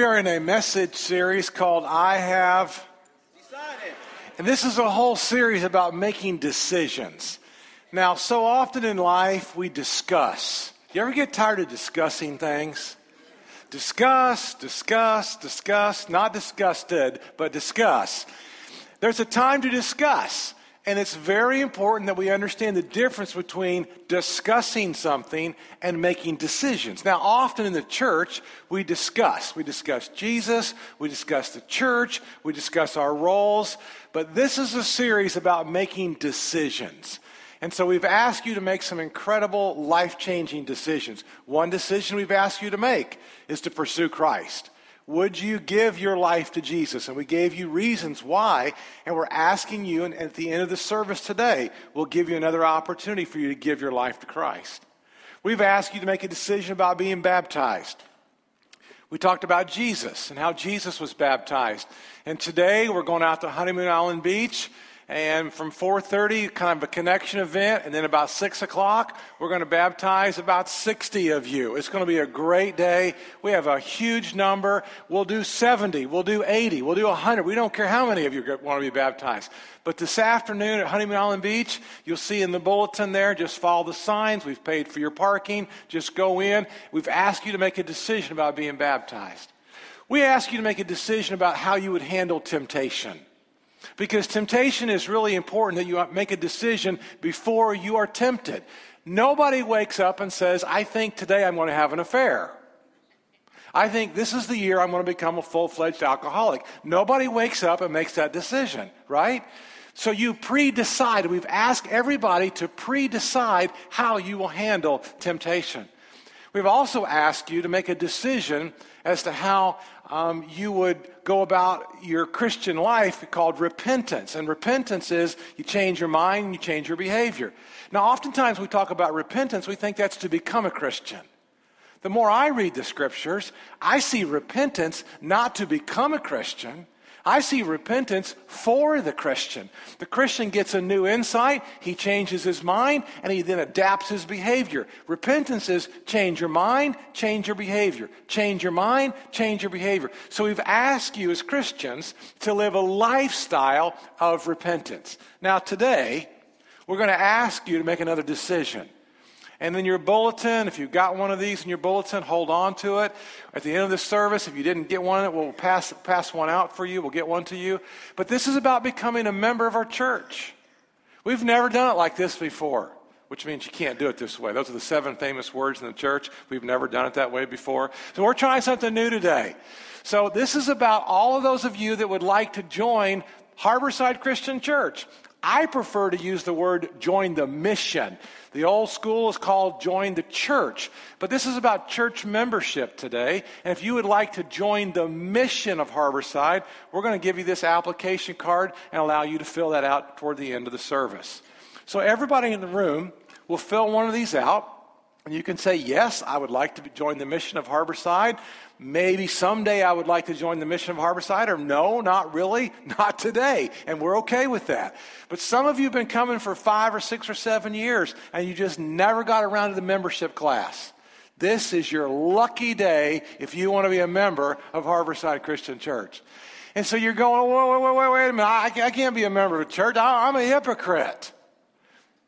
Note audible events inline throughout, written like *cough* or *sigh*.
We are in a message series called I Have. And this is a whole series about making decisions. Now, so often in life we discuss. You ever get tired of discussing things? Discuss, discuss, discuss, not disgusted, but discuss. There's a time to discuss. And it's very important that we understand the difference between discussing something and making decisions. Now, often in the church, we discuss. We discuss Jesus, we discuss the church, we discuss our roles, but this is a series about making decisions. And so we've asked you to make some incredible life changing decisions. One decision we've asked you to make is to pursue Christ. Would you give your life to Jesus? And we gave you reasons why. And we're asking you, and at the end of the service today, we'll give you another opportunity for you to give your life to Christ. We've asked you to make a decision about being baptized. We talked about Jesus and how Jesus was baptized. And today we're going out to Honeymoon Island Beach and from 4.30 kind of a connection event and then about 6 o'clock we're going to baptize about 60 of you. It's going to be a great day. We have a huge number. We'll do 70 we'll do 80 we'll do 100 we don't care how many of you want to be baptized. But this afternoon at honeymoon island beach you'll see in the bulletin there just follow the signs. We've paid for your parking. Just go in. We've asked you to make a decision about being baptized. We ask you to make a decision about how you would handle temptation because temptation is really important that you make a decision before you are tempted. Nobody wakes up and says, I think today I'm going to have an affair. I think this is the year I'm going to become a full fledged alcoholic. Nobody wakes up and makes that decision, right? So you pre decide. We've asked everybody to pre decide how you will handle temptation. We've also asked you to make a decision as to how um, you would go about your Christian life called repentance. And repentance is you change your mind you change your behavior. Now, oftentimes we talk about repentance, we think that's to become a Christian. The more I read the scriptures, I see repentance not to become a Christian, I see repentance for the Christian. The Christian gets a new insight, he changes his mind, and he then adapts his behavior. Repentance is change your mind, change your behavior. Change your mind, change your behavior. So we've asked you as Christians to live a lifestyle of repentance. Now, today, we're going to ask you to make another decision. And then your bulletin, if you've got one of these in your bulletin, hold on to it. At the end of the service, if you didn't get one, we'll pass, pass one out for you. We'll get one to you. But this is about becoming a member of our church. We've never done it like this before, which means you can't do it this way. Those are the seven famous words in the church. We've never done it that way before. So we're trying something new today. So this is about all of those of you that would like to join Harborside Christian Church. I prefer to use the word join the mission. The old school is called join the church, but this is about church membership today. And if you would like to join the mission of Harborside, we're going to give you this application card and allow you to fill that out toward the end of the service. So everybody in the room will fill one of these out. And you can say, Yes, I would like to join the mission of Harborside. Maybe someday I would like to join the mission of Harborside, or no, not really, *laughs* not today. And we're okay with that. But some of you have been coming for five or six or seven years, and you just never got around to the membership class. This is your lucky day if you want to be a member of Harborside Christian Church. And so you're going, wait, wait, wait, wait a minute. I, I can't be a member of a church. I, I'm a hypocrite.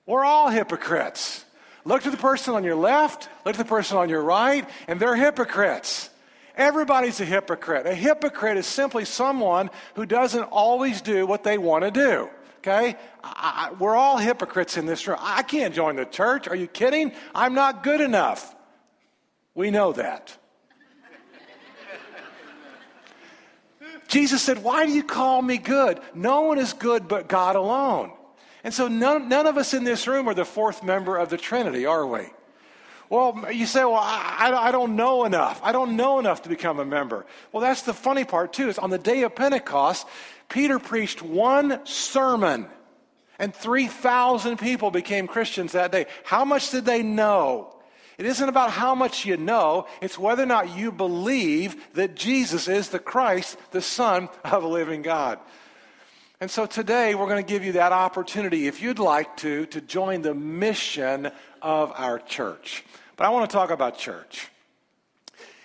We're all hypocrites. Look to the person on your left, look to the person on your right, and they're hypocrites. Everybody's a hypocrite. A hypocrite is simply someone who doesn't always do what they want to do. Okay? I, I, we're all hypocrites in this room. I can't join the church. Are you kidding? I'm not good enough. We know that. *laughs* Jesus said, Why do you call me good? No one is good but God alone. And so none, none of us in this room are the fourth member of the Trinity, are we? Well, you say, well, I, I, don't know enough. I don't know enough to become a member. Well, that's the funny part, too, is on the day of Pentecost, Peter preached one sermon, and 3,000 people became Christians that day. How much did they know? It isn't about how much you know, it's whether or not you believe that Jesus is the Christ, the Son of a living God. And so today we're going to give you that opportunity, if you'd like to, to join the mission of our church. But I want to talk about church.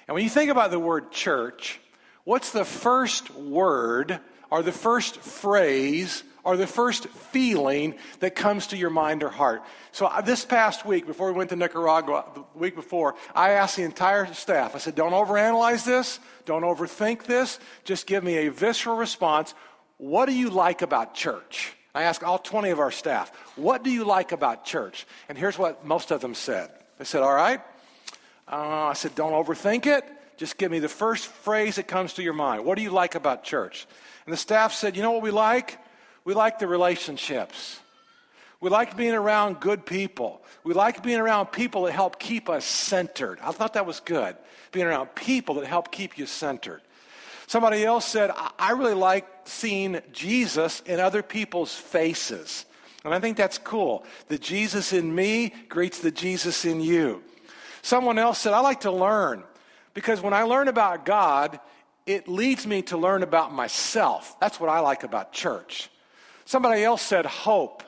And when you think about the word church, What's the first word or the first phrase or the first feeling that comes to your mind or heart. So, uh, this past week, before we went to Nicaragua, the week before, I asked the entire staff, I said, don't overanalyze this, don't overthink this, just give me a visceral response. What do you like about church? I asked all 20 of our staff, what do you like about church? And here's what most of them said. They said, all right. Uh, I said, don't overthink it. Just give me the first phrase that comes to your mind. What do you like about church? And the staff said, you know what we like? We like the relationships. We like being around good people. We like being around people that help keep us centered. I thought that was good, being around people that help keep you centered. Somebody else said, I really like seeing Jesus in other people's faces. And I think that's cool. The Jesus in me greets the Jesus in you. Someone else said, I like to learn because when I learn about God, it leads me to learn about myself. That's what I like about church. Somebody else said hope.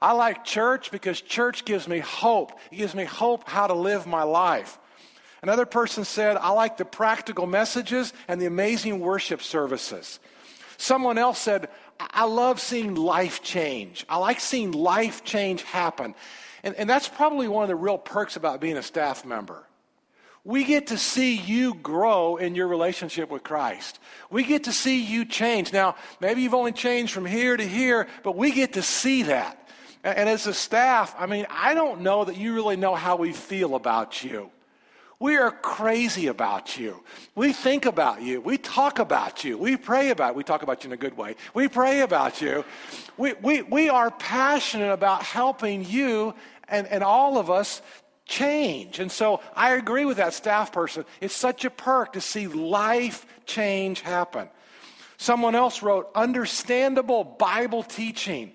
I like church because church gives me hope. It gives me hope how to live my life. Another person said, I like the practical messages and the amazing worship services. Someone else said, I love seeing life change. I like seeing life change happen. And, and that's probably one of the real perks about being a staff member. We get to see you grow in your relationship with Christ. We get to see you change. Now, maybe you've only changed from here to here, but we get to see that. And as a staff, I mean, I don't know that you really know how we feel about you. We are crazy about you. We think about you. We talk about you. We pray about it. We talk about you in a good way. We pray about you. We, we, we are passionate about helping you and, and all of us change. And so I agree with that staff person. It's such a perk to see life change happen. Someone else wrote, understandable Bible teaching.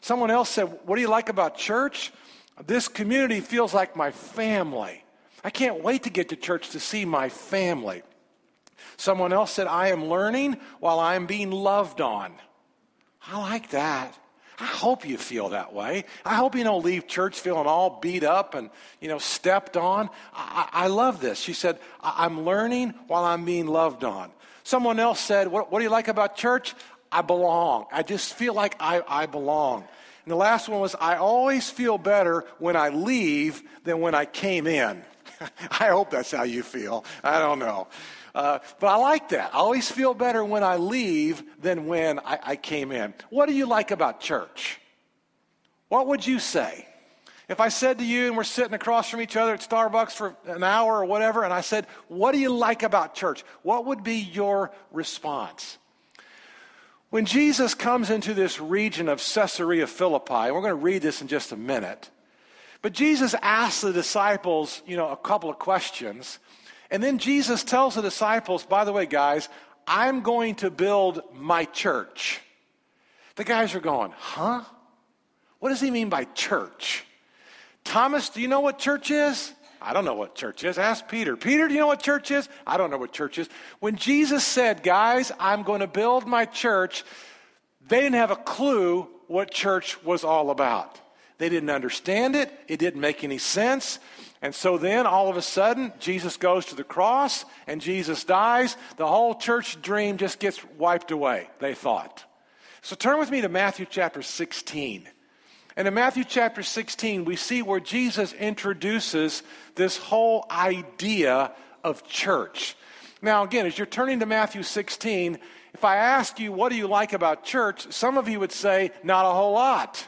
Someone else said, What do you like about church? This community feels like my family. I can't wait to get to church to see my family. Someone else said, I am learning while I am being loved on. I like that. I hope you feel that way. I hope you don't leave church feeling all beat up and, you know, stepped on. I, I love this. She said, I'm learning while I'm being loved on. Someone else said, what, what do you like about church? I belong. I just feel like I, I belong. And the last one was, I always feel better when I leave than when I came in. *laughs* I hope that's how you feel. I don't know. Uh, but I like that. I always feel better when I leave than when I, I came in. What do you like about church? What would you say? If I said to you, and we're sitting across from each other at Starbucks for an hour or whatever, and I said, What do you like about church? What would be your response? When Jesus comes into this region of Caesarea Philippi, and we're going to read this in just a minute, but Jesus asks the disciples, you know, a couple of questions. And then Jesus tells the disciples, by the way, guys, I'm going to build my church. The guys are going, huh? What does he mean by church? Thomas, do you know what church is? I don't know what church is. Ask Peter. Peter, do you know what church is? I don't know what church is. When Jesus said, guys, I'm going to build my church, they didn't have a clue what church was all about. They didn't understand it. It didn't make any sense. And so then all of a sudden, Jesus goes to the cross and Jesus dies. The whole church dream just gets wiped away, they thought. So turn with me to Matthew chapter 16. And in Matthew chapter 16, we see where Jesus introduces this whole idea of church. Now, again, as you're turning to Matthew 16, if I ask you, what do you like about church? Some of you would say, not a whole lot.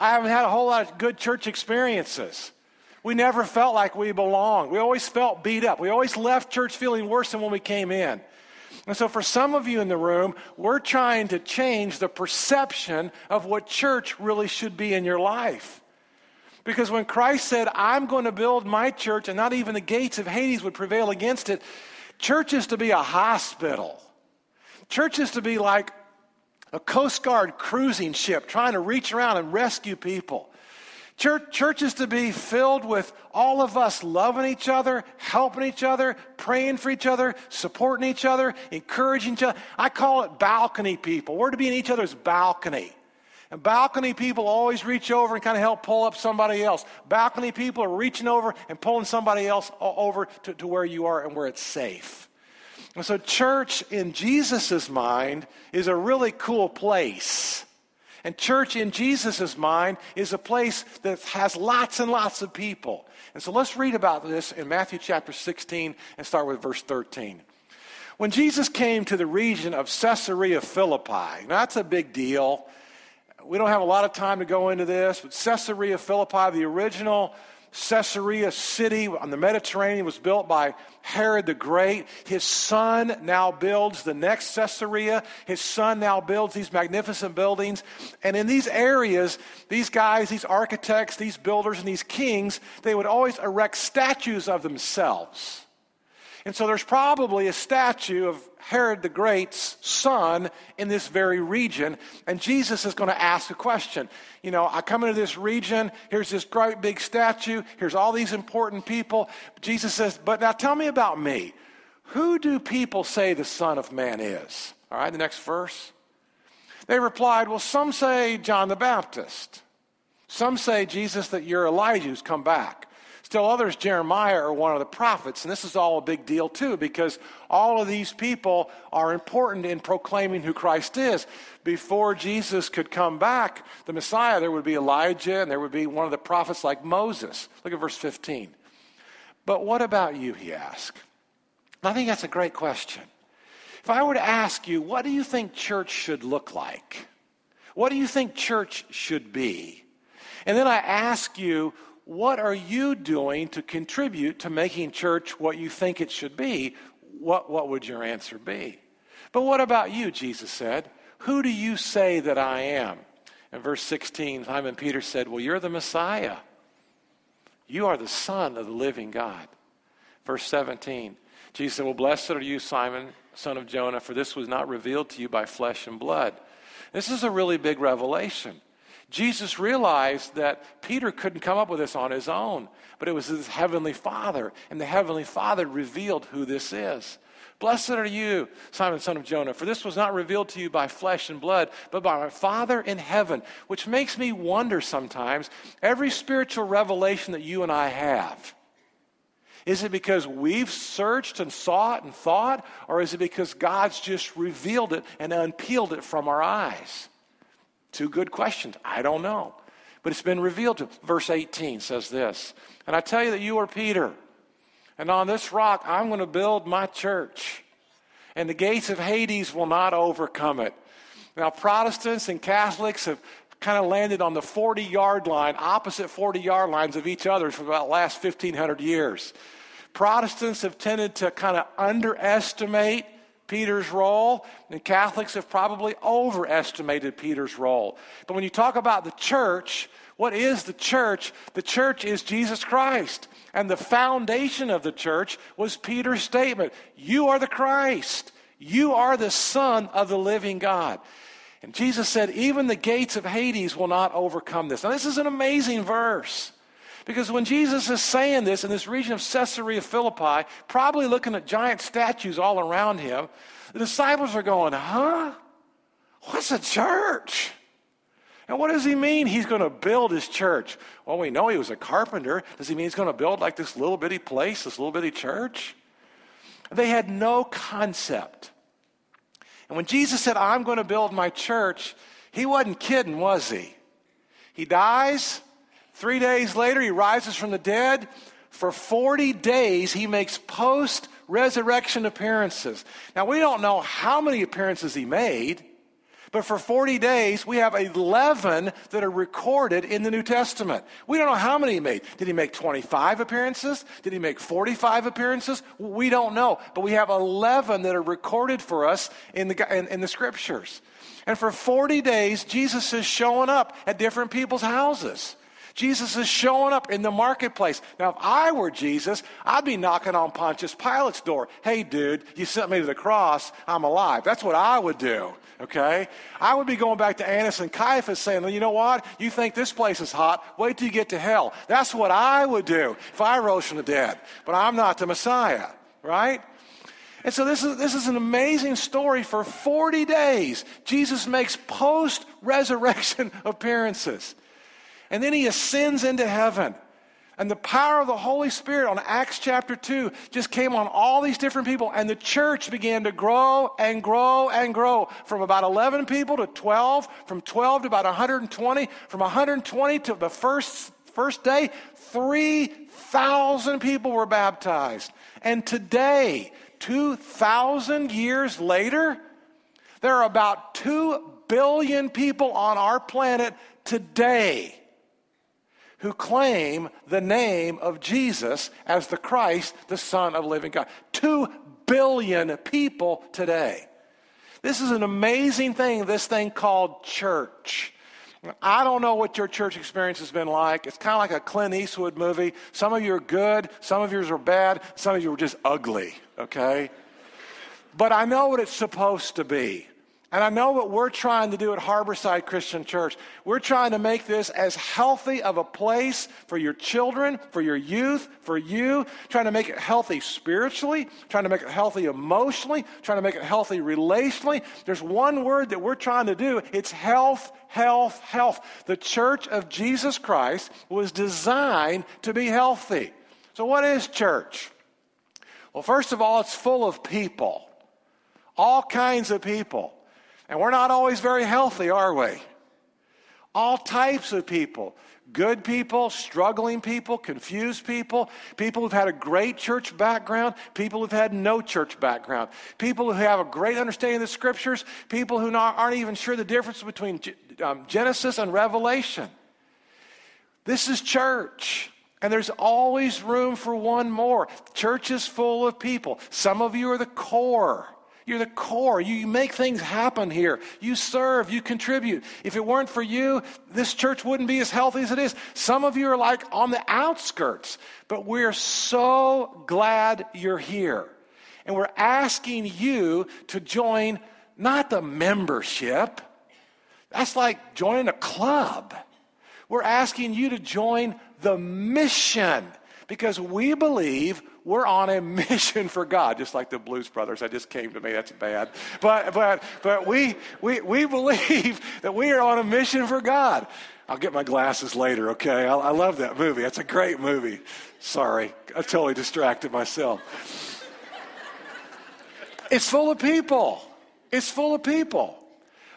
I haven't had a whole lot of good church experiences. We never felt like we belonged. We always felt beat up. We always left church feeling worse than when we came in. And so, for some of you in the room, we're trying to change the perception of what church really should be in your life. Because when Christ said, I'm going to build my church, and not even the gates of Hades would prevail against it, church is to be a hospital. Church is to be like a Coast Guard cruising ship trying to reach around and rescue people. Church, church is to be filled with all of us loving each other, helping each other, praying for each other, supporting each other, encouraging each other. I call it balcony people. We're to be in each other's balcony. And balcony people always reach over and kind of help pull up somebody else. Balcony people are reaching over and pulling somebody else over to, to where you are and where it's safe. And so, church in Jesus' mind is a really cool place. And church in Jesus' mind is a place that has lots and lots of people. And so let's read about this in Matthew chapter 16 and start with verse 13. When Jesus came to the region of Caesarea Philippi, now that's a big deal. We don't have a lot of time to go into this, but Caesarea Philippi, the original Caesarea city on the Mediterranean was built by Herod the Great. His son now builds the next Caesarea. His son now builds these magnificent buildings. And in these areas, these guys, these architects, these builders, and these kings, they would always erect statues of themselves. And so there's probably a statue of Herod the Great's son in this very region. And Jesus is going to ask a question. You know, I come into this region, here's this great big statue, here's all these important people. Jesus says, But now tell me about me. Who do people say the Son of Man is? All right, the next verse. They replied, Well, some say John the Baptist. Some say, Jesus, that you're Elijah who's come back. Still others, Jeremiah or one of the prophets. And this is all a big deal too, because all of these people are important in proclaiming who Christ is. Before Jesus could come back, the Messiah, there would be Elijah and there would be one of the prophets like Moses. Look at verse 15. But what about you, he asked. I think that's a great question. If I were to ask you, what do you think church should look like? What do you think church should be? And then I ask you, what are you doing to contribute to making church what you think it should be? What, what would your answer be? But what about you, Jesus said? Who do you say that I am? In verse 16, Simon Peter said, Well, you're the Messiah. You are the Son of the living God. Verse 17, Jesus said, Well, blessed are you, Simon, son of Jonah, for this was not revealed to you by flesh and blood. This is a really big revelation. Jesus realized that Peter couldn't come up with this on his own, but it was his heavenly Father, and the heavenly Father revealed who this is. Blessed are you, Simon, son of Jonah, for this was not revealed to you by flesh and blood, but by my Father in heaven, which makes me wonder sometimes every spiritual revelation that you and I have. Is it because we've searched and sought and thought, or is it because God's just revealed it and unpeeled it from our eyes? Two good questions. I don't know. But it's been revealed to. Verse 18 says this And I tell you that you are Peter, and on this rock I'm going to build my church, and the gates of Hades will not overcome it. Now, Protestants and Catholics have kind of landed on the 40 yard line, opposite 40 yard lines of each other for about the last 1,500 years. Protestants have tended to kind of underestimate Peter's role, and Catholics have probably overestimated Peter's role. But when you talk about the church, what is the church? The church is Jesus Christ. And the foundation of the church was Peter's statement You are the Christ. You are the Son of the living God. And Jesus said, Even the gates of Hades will not overcome this. Now, this is an amazing verse. Because when Jesus is saying this in this region of Caesarea Philippi, probably looking at giant statues all around him, the disciples are going, Huh? What's a church? And what does he mean he's going to build his church? Well, we know he was a carpenter. Does he mean he's going to build like this little bitty place, this little bitty church? They had no concept. And when Jesus said, I'm going to build my church, he wasn't kidding, was he? He dies, Three days later, he rises from the dead. For 40 days, he makes post resurrection appearances. Now, we don't know how many appearances he made, but for 40 days, we have 11 that are recorded in the New Testament. We don't know how many he made. Did he make 25 appearances? Did he make 45 appearances? We don't know. But we have 11 that are recorded for us in the, in, in the scriptures. And for 40 days, Jesus is showing up at different people's houses. Jesus is showing up in the marketplace. Now, if I were Jesus, I'd be knocking on Pontius Pilate's door. Hey, dude, you sent me to the cross. I'm alive. That's what I would do, okay? I would be going back to Annas and Caiaphas saying, well, you know what? You think this place is hot? Wait till you get to hell. That's what I would do if I rose from the dead. But I'm not the Messiah, right? And so this is, this is an amazing story. For 40 days, Jesus makes post resurrection *laughs* appearances. And then he ascends into heaven. And the power of the Holy Spirit on Acts chapter 2 just came on all these different people, and the church began to grow and grow and grow from about 11 people to 12, from 12 to about 120, from 120 to the first, first day, 3,000 people were baptized. And today, 2,000 years later, there are about 2 billion people on our planet today who claim the name of Jesus as the Christ, the Son of living God. Two billion people today. This is an amazing thing, this thing called church. I don't know what your church experience has been like. It's kind of like a Clint Eastwood movie. Some of you are good, some of yours are bad, some of you are just ugly, okay? But I know what it's supposed to be. And I know what we're trying to do at Harborside Christian Church. We're trying to make this as healthy of a place for your children, for your youth, for you, trying to make it healthy spiritually, trying to make it healthy emotionally, trying to make it healthy relationally. There's one word that we're trying to do it's health, health, health. The church of Jesus Christ was designed to be healthy. So, what is church? Well, first of all, it's full of people, all kinds of people. And we're not always very healthy, are we? All types of people good people, struggling people, confused people, people who've had a great church background, people who've had no church background, people who have a great understanding of the scriptures, people who aren't even sure the difference between um, Genesis and Revelation. This is church. And there's always room for one more. Church is full of people. Some of you are the core. You're the core. You make things happen here. You serve, you contribute. If it weren't for you, this church wouldn't be as healthy as it is. Some of you are like on the outskirts, but we're so glad you're here. And we're asking you to join not the membership, that's like joining a club. We're asking you to join the mission because we believe we're on a mission for God, just like the Blues Brothers. That just came to me. That's bad. But, but, but we, we, we believe that we are on a mission for God. I'll get my glasses later, okay? I, I love that movie. It's a great movie. Sorry, I totally distracted myself. It's full of people. It's full of people.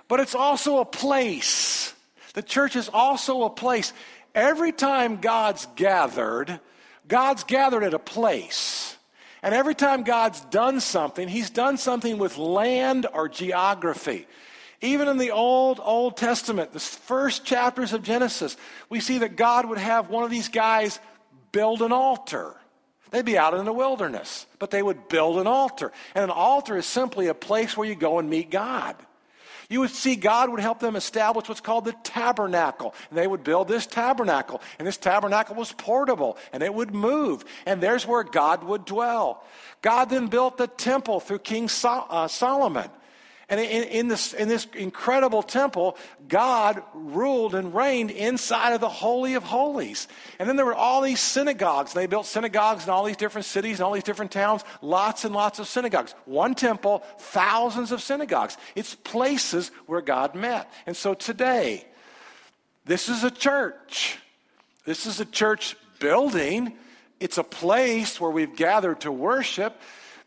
But it's also a place. The church is also a place. Every time God's gathered, God's gathered at a place. And every time God's done something, He's done something with land or geography. Even in the Old, Old Testament, the first chapters of Genesis, we see that God would have one of these guys build an altar. They'd be out in the wilderness, but they would build an altar. And an altar is simply a place where you go and meet God. You would see God would help them establish what's called the tabernacle. And they would build this tabernacle. And this tabernacle was portable and it would move. And there's where God would dwell. God then built the temple through King Sol- uh, Solomon. And in, in, this, in this incredible temple, God ruled and reigned inside of the Holy of Holies. And then there were all these synagogues. They built synagogues in all these different cities, and all these different towns, lots and lots of synagogues. One temple, thousands of synagogues. It's places where God met. And so today, this is a church. This is a church building. It's a place where we've gathered to worship.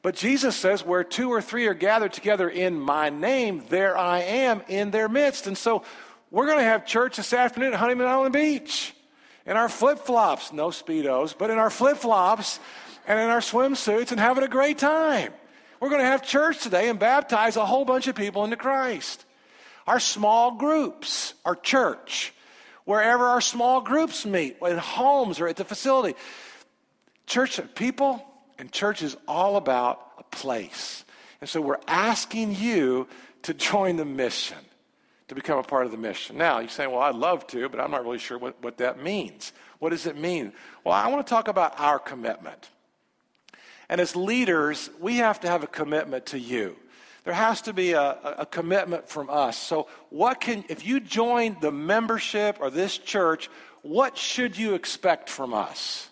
But Jesus says, Where two or three are gathered together in my name, there I am in their midst. And so we're going to have church this afternoon at Honeymoon Island Beach in our flip flops, no Speedos, but in our flip flops and in our swimsuits and having a great time. We're going to have church today and baptize a whole bunch of people into Christ. Our small groups, our church, wherever our small groups meet, in homes or at the facility. Church people, and church is all about a place. And so we're asking you to join the mission, to become a part of the mission. Now, you're saying, well, I'd love to, but I'm not really sure what, what that means. What does it mean? Well, I want to talk about our commitment. And as leaders, we have to have a commitment to you. There has to be a, a commitment from us. So, what can, if you join the membership or this church, what should you expect from us?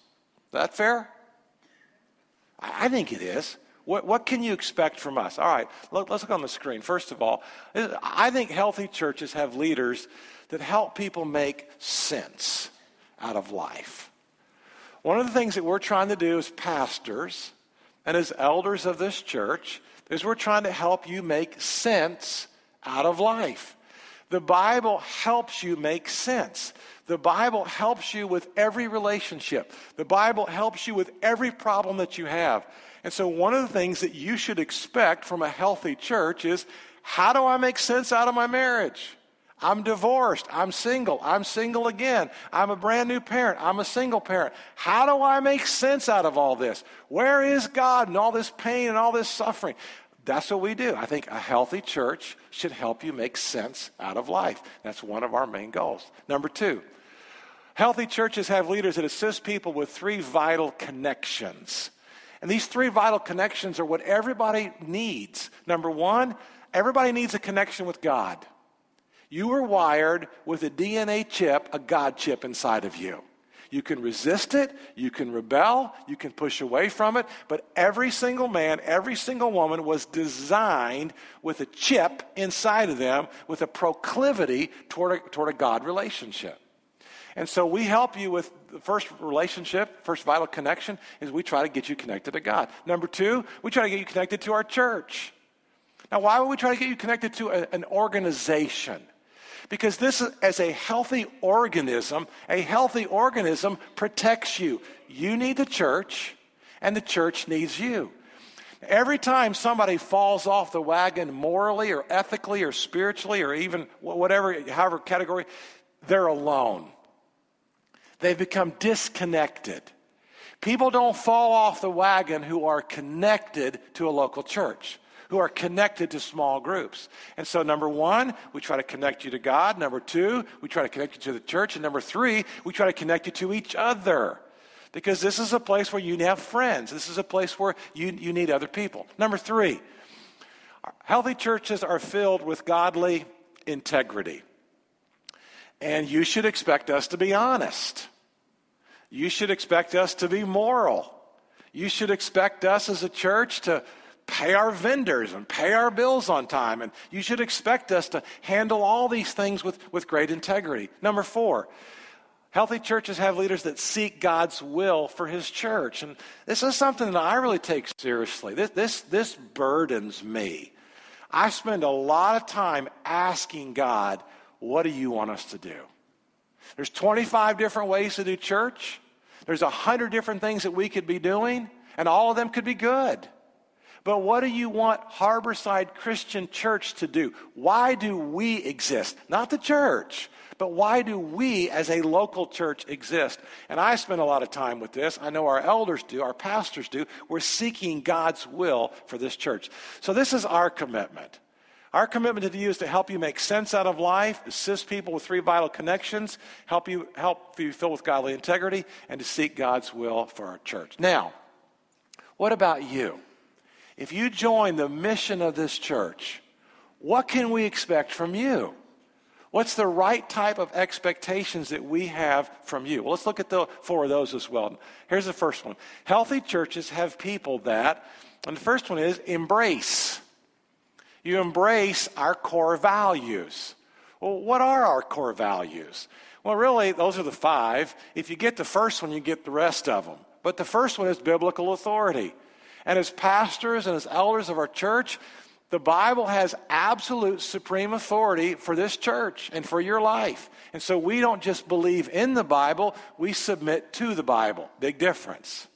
Is that fair? I think it is. What, what can you expect from us? All right, let's look on the screen. First of all, I think healthy churches have leaders that help people make sense out of life. One of the things that we're trying to do as pastors and as elders of this church is we're trying to help you make sense out of life. The Bible helps you make sense. The Bible helps you with every relationship. The Bible helps you with every problem that you have. And so, one of the things that you should expect from a healthy church is how do I make sense out of my marriage? I'm divorced. I'm single. I'm single again. I'm a brand new parent. I'm a single parent. How do I make sense out of all this? Where is God and all this pain and all this suffering? That's what we do. I think a healthy church should help you make sense out of life. That's one of our main goals. Number two, healthy churches have leaders that assist people with three vital connections. And these three vital connections are what everybody needs. Number one, everybody needs a connection with God. You were wired with a DNA chip, a God chip inside of you. You can resist it, you can rebel, you can push away from it, but every single man, every single woman was designed with a chip inside of them with a proclivity toward a, toward a God relationship. And so we help you with the first relationship, first vital connection, is we try to get you connected to God. Number two, we try to get you connected to our church. Now, why would we try to get you connected to a, an organization? Because this, is, as a healthy organism, a healthy organism protects you. You need the church, and the church needs you. Every time somebody falls off the wagon morally or ethically or spiritually or even whatever, however category, they're alone. They've become disconnected. People don't fall off the wagon who are connected to a local church who are connected to small groups. And so, number one, we try to connect you to God. Number two, we try to connect you to the church. And number three, we try to connect you to each other. Because this is a place where you have friends. This is a place where you, you need other people. Number three, healthy churches are filled with godly integrity. And you should expect us to be honest. You should expect us to be moral. You should expect us as a church to pay our vendors and pay our bills on time. And you should expect us to handle all these things with, with great integrity. Number four, healthy churches have leaders that seek God's will for his church. And this is something that I really take seriously. This, this, this burdens me. I spend a lot of time asking God, what do you want us to do? There's 25 different ways to do church. There's 100 different things that we could be doing, and all of them could be good. But what do you want Harborside Christian Church to do? Why do we exist? Not the church, but why do we as a local church exist? And I spend a lot of time with this. I know our elders do, our pastors do. We're seeking God's will for this church. So this is our commitment. Our commitment to you is to help you make sense out of life, assist people with three vital connections, help you help you fill with godly integrity, and to seek God's will for our church. Now, what about you? If you join the mission of this church, what can we expect from you? What's the right type of expectations that we have from you? Well, let's look at the four of those as well. Here's the first one. Healthy churches have people that, and the first one is embrace. You embrace our core values. Well, what are our core values? Well, really, those are the five. If you get the first one, you get the rest of them. But the first one is biblical authority. And as pastors and as elders of our church, the Bible has absolute supreme authority for this church and for your life. And so we don't just believe in the Bible, we submit to the Bible. Big difference.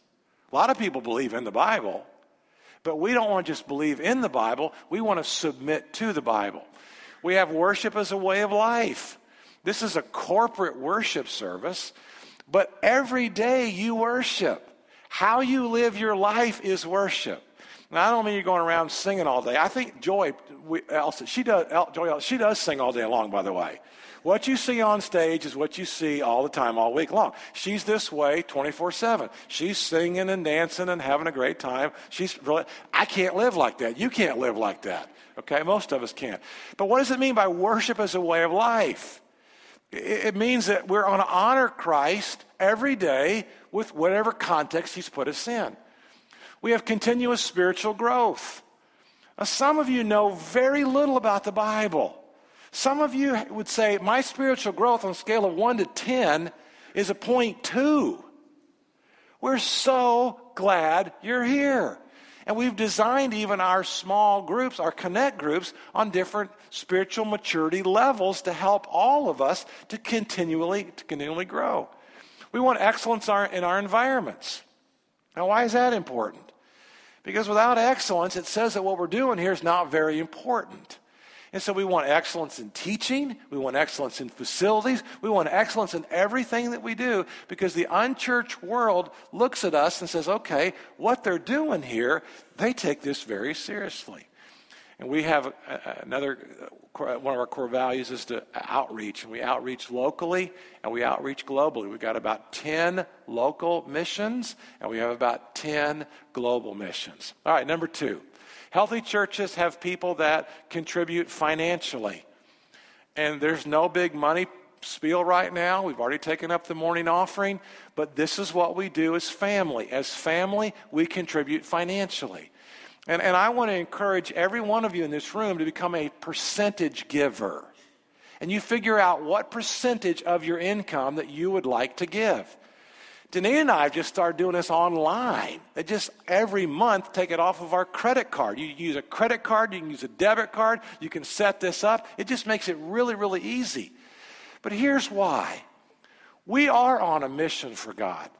A lot of people believe in the Bible, but we don't want to just believe in the Bible, we want to submit to the Bible. We have worship as a way of life. This is a corporate worship service, but every day you worship. How you live your life is worship. Now, I don't mean you're going around singing all day. I think Joy, Elsa, she does, Joy, she does sing all day long, by the way. What you see on stage is what you see all the time, all week long. She's this way 24 7. She's singing and dancing and having a great time. She's really, I can't live like that. You can't live like that. Okay? Most of us can't. But what does it mean by worship as a way of life? It means that we're going to honor Christ every day with whatever context He's put us in. We have continuous spiritual growth. Now, some of you know very little about the Bible. Some of you would say, My spiritual growth on a scale of 1 to 10 is a point two. We're so glad you're here. And we've designed even our small groups, our connect groups, on different spiritual maturity levels to help all of us to continually, to continually grow. We want excellence in our environments. Now, why is that important? Because without excellence, it says that what we're doing here is not very important. And so we want excellence in teaching. We want excellence in facilities. We want excellence in everything that we do because the unchurched world looks at us and says, okay, what they're doing here, they take this very seriously. And we have uh, uh, another, uh, one of our core values is to outreach. And we outreach locally and we outreach globally. We've got about 10 local missions and we have about 10 global missions. All right, number two. Healthy churches have people that contribute financially. And there's no big money spiel right now. We've already taken up the morning offering, but this is what we do as family. As family, we contribute financially. And, and I want to encourage every one of you in this room to become a percentage giver. And you figure out what percentage of your income that you would like to give. Denise and I have just started doing this online. They just every month take it off of our credit card. You use a credit card, you can use a debit card, you can set this up. It just makes it really, really easy. But here's why we are on a mission for God.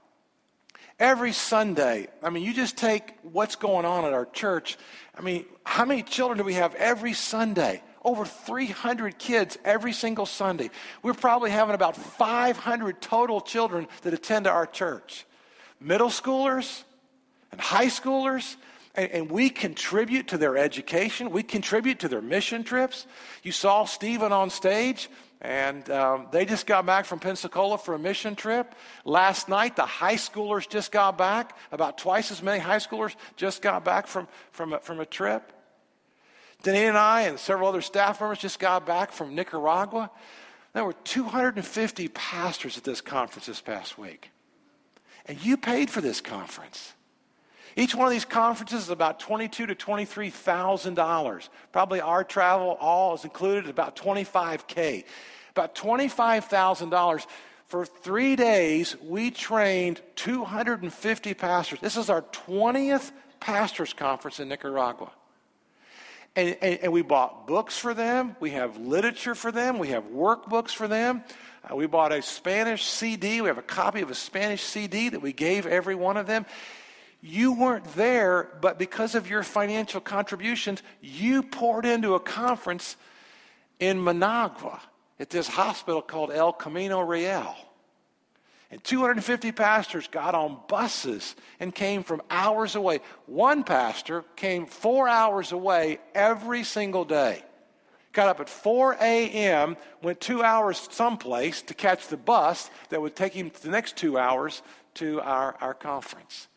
Every Sunday, I mean, you just take what's going on at our church. I mean, how many children do we have every Sunday? over 300 kids every single Sunday. We're probably having about 500 total children that attend our church. Middle schoolers and high schoolers, and, we contribute to their education. We contribute to their mission trips. You saw Stephen on stage, and um, they just got back from Pensacola for a mission trip. Last night, the high schoolers just got back. About twice as many high schoolers just got back from, from, a, from a trip. Denise and I and several other staff members just got back from Nicaragua. There were 250 pastors at this conference this past week. And you paid for this conference. Each one of these conferences is about twenty-two to twenty-three thousand dollars. Probably our travel all is included about twenty-five k. About twenty-five thousand dollars for three days. We trained two hundred and fifty pastors. This is our twentieth pastors conference in Nicaragua. And, and, and, we bought books for them. We have literature for them. We have workbooks for them. Uh, we bought a Spanish CD. We have a copy of a Spanish CD that we gave every one of them. You weren't there, but because of your financial contributions, you poured into a conference in Managua at this hospital called El Camino Real. And 250 pastors got on buses and came from hours away. One pastor came four hours away every single day. Got up at 4 a.m., went two hours someplace to catch the bus that would take him the next two hours to our, our conference.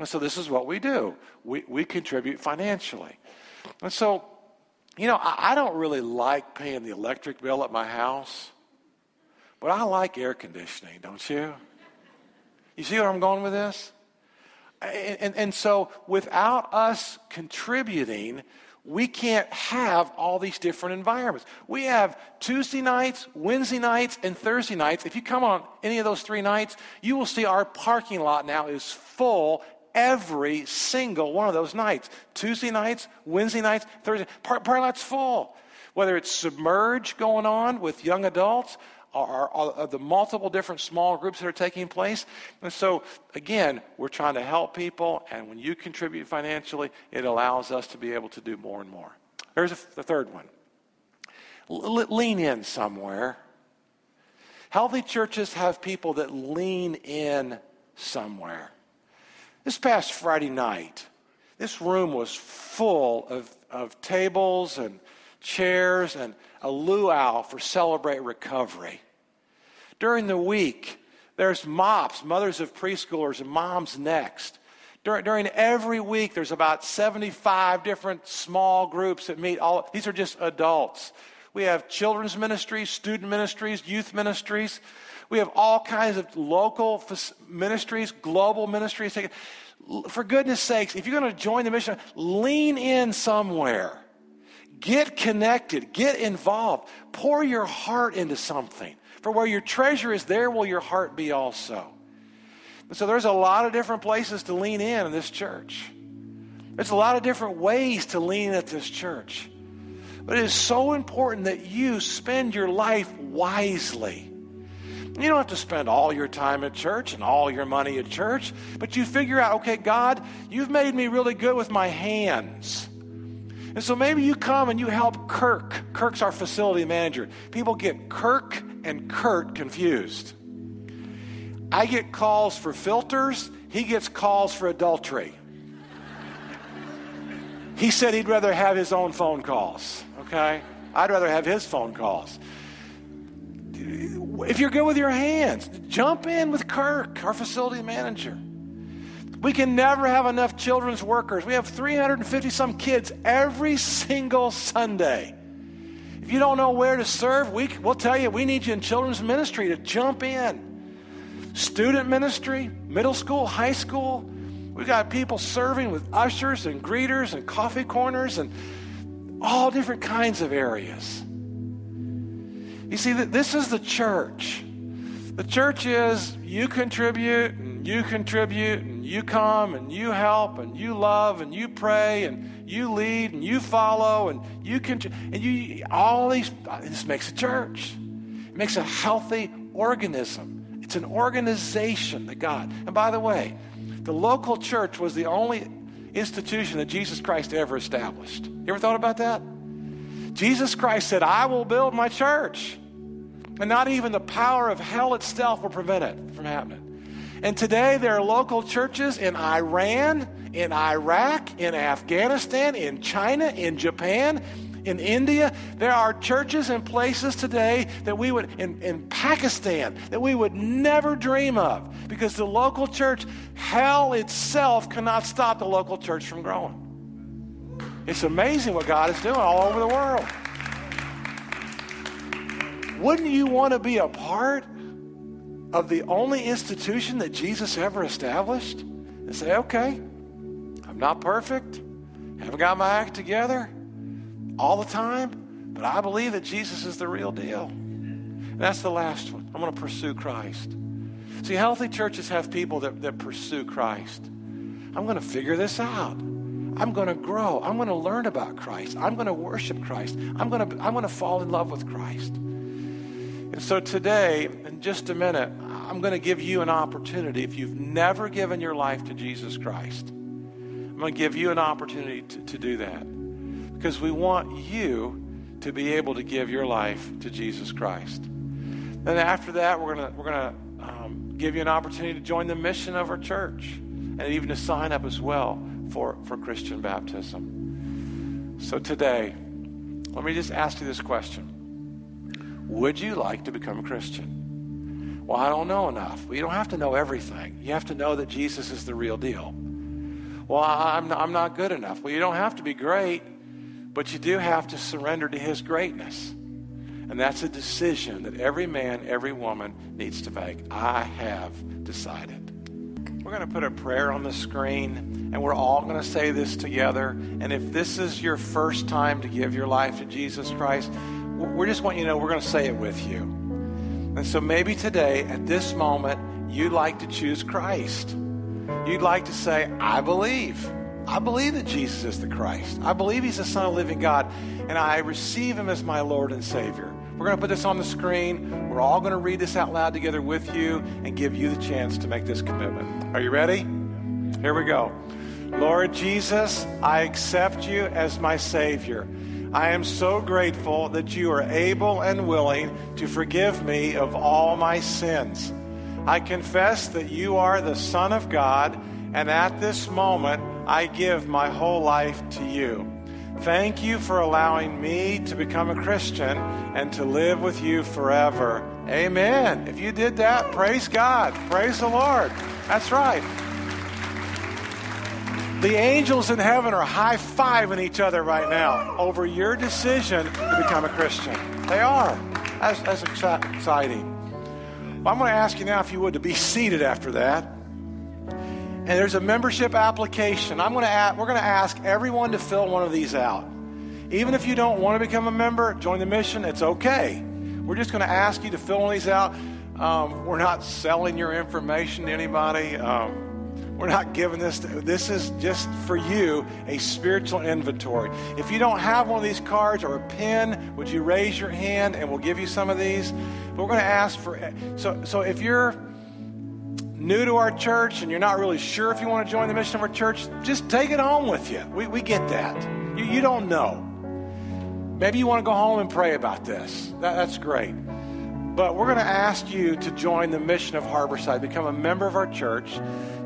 And so this is what we do we, we contribute financially. And so, you know, I, I don't really like paying the electric bill at my house. But I like air conditioning, don't you? You see where I'm going with this? And, and, and, so without us contributing, we can't have all these different environments. We have Tuesday nights, Wednesday nights, and Thursday nights. If you come on any of those three nights, you will see our parking lot now is full every single one of those nights. Tuesday nights, Wednesday nights, Thursday, parking lot's full. Whether it's submerge going on with young adults, or, are, are, the multiple different small groups that are taking place. And so, again, we're trying to help people, and when you contribute financially, it allows us to be able to do more and more. There's a, the third one L- lean in somewhere. Healthy churches have people that lean in somewhere. This past Friday night, this room was full of, of tables and chairs and a luau for Celebrate Recovery. During the week, there's MOPS, Mothers of Preschoolers, and Moms Next. During, during every week, there's about 75 different small groups that meet. All these are just adults. We have children's ministries, student ministries, youth ministries. We have all kinds of local ministries, global ministries. For goodness sakes, if you're going to join the mission, lean in somewhere. Get connected, get involved, pour your heart into something. For where your treasure is, there will your heart be also. And So there's a lot of different places to lean in in this church. There's a lot of different ways to lean at this church. But it is so important that you spend your life wisely. You don't have to spend all your time at church and all your money at church, but you figure out, okay, God, you've made me really good with my hands. And so maybe you come and you help Kirk. Kirk's our facility manager. People get Kirk and Kurt confused. I get calls for filters, he gets calls for adultery. He said he'd rather have his own phone calls, okay? I'd rather have his phone calls. If you're good with your hands, jump in with Kirk, our facility manager. We can never have enough children's workers. We have 350 some kids every single Sunday. If you don't know where to serve, we, we'll tell you we need you in children's ministry to jump in. Student ministry, middle school, high school. We've got people serving with ushers and greeters and coffee corners and all different kinds of areas. You see, this is the church. The church is you contribute and you contribute and you come and you help and you love and you pray and you lead and you follow and you can and you all these this makes a church. It makes a healthy organism. It's an organization that God. And by the way, the local church was the only institution that Jesus Christ ever established. You ever thought about that? Jesus Christ said, I will build my church. And not even the power of hell itself will prevent it from happening. And today there are local churches in Iran, in Iraq, in Afghanistan, in China, in Japan, in India. There are churches and places today that we would, in, in Pakistan, that we would never dream of because the local church, hell itself cannot stop the local church from growing. It's amazing what God is doing all over the world. Wouldn't you want to be a part of the only institution that Jesus ever established? And say, okay, I'm not perfect, haven't got my act together all the time, but I believe that Jesus is the real deal. And that's the last one. I'm going to pursue Christ. See, healthy churches have people that, that pursue Christ. I'm going to figure this out. I'm going to grow. I'm going to learn about Christ. I'm going to worship Christ. I'm going to, I'm going to fall in love with Christ. And so today, in just a minute, I'm going to give you an opportunity. If you've never given your life to Jesus Christ, I'm going to give you an opportunity to, to do that. Because we want you to be able to give your life to Jesus Christ. Then after that, we're going to, we're going to um, give you an opportunity to join the mission of our church and even to sign up as well for, for Christian baptism. So today, let me just ask you this question. Would you like to become a Christian? Well, I don't know enough. Well, you don't have to know everything. You have to know that Jesus is the real deal. Well, I'm not, I'm not good enough. Well, you don't have to be great, but you do have to surrender to His greatness. And that's a decision that every man, every woman needs to make. I have decided. We're going to put a prayer on the screen, and we're all going to say this together. And if this is your first time to give your life to Jesus Christ, we just want you to know we're going to say it with you. And so maybe today, at this moment, you'd like to choose Christ. You'd like to say, I believe. I believe that Jesus is the Christ. I believe he's the Son of the living God, and I receive him as my Lord and Savior. We're going to put this on the screen. We're all going to read this out loud together with you and give you the chance to make this commitment. Are you ready? Here we go. Lord Jesus, I accept you as my Savior. I am so grateful that you are able and willing to forgive me of all my sins. I confess that you are the Son of God, and at this moment, I give my whole life to you. Thank you for allowing me to become a Christian and to live with you forever. Amen. If you did that, praise God. Praise the Lord. That's right. The angels in heaven are high fiving each other right now over your decision to become a Christian. They are. That's, that's exciting. Well, I'm going to ask you now, if you would, to be seated after that. And there's a membership application. I'm going to ask, we're going to ask everyone to fill one of these out. Even if you don't want to become a member, join the mission, it's okay. We're just going to ask you to fill one of these out. Um, we're not selling your information to anybody. Um, we're not giving this. To, this is just for you a spiritual inventory. If you don't have one of these cards or a pen, would you raise your hand and we'll give you some of these? But we're going to ask for. So, so if you're new to our church and you're not really sure if you want to join the mission of our church, just take it home with you. We, we get that. You, you don't know. Maybe you want to go home and pray about this. That, that's great. But we're going to ask you to join the mission of Harborside, become a member of our church.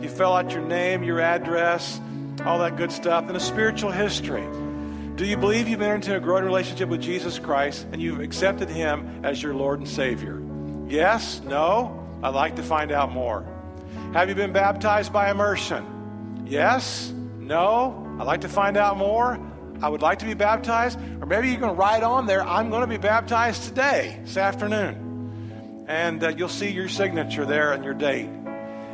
You fill out your name, your address, all that good stuff, and a spiritual history. Do you believe you've entered into a growing relationship with Jesus Christ and you've accepted Him as your Lord and Savior? Yes? No? I'd like to find out more. Have you been baptized by immersion? Yes? No? I'd like to find out more. I would like to be baptized. Or maybe you can write on there, I'm going to be baptized today, this afternoon and uh, you'll see your signature there and your date.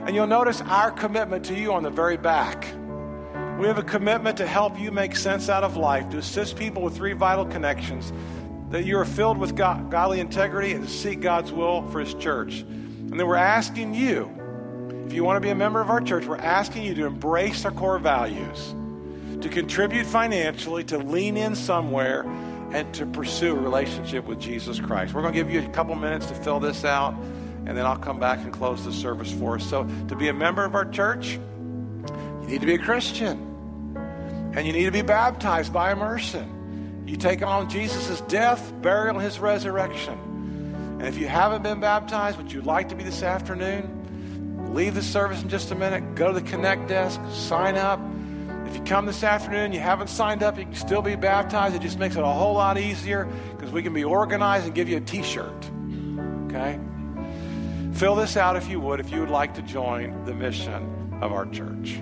And you'll notice our commitment to you on the very back. We have a commitment to help you make sense out of life, to assist people with three vital connections, that you are filled with God, godly integrity and to seek God's will for His church. And then we're asking you, if you want to be a member of our church, we're asking you to embrace our core values, to contribute financially, to lean in somewhere and to pursue a relationship with Jesus Christ. We're going to give you a couple minutes to fill this out, and then I'll come back and close the service for us. So, to be a member of our church, you need to be a Christian, and you need to be baptized by immersion. You take on Jesus' death, burial, and his resurrection. And if you haven't been baptized, would you like to be this afternoon? Leave the service in just a minute, go to the Connect desk, sign up if you come this afternoon, you haven't signed up, you can still be baptized. It just makes it a whole lot easier because we can be organized and give you a t shirt. Okay? Fill this out if you would, if you would like to join the mission of our church.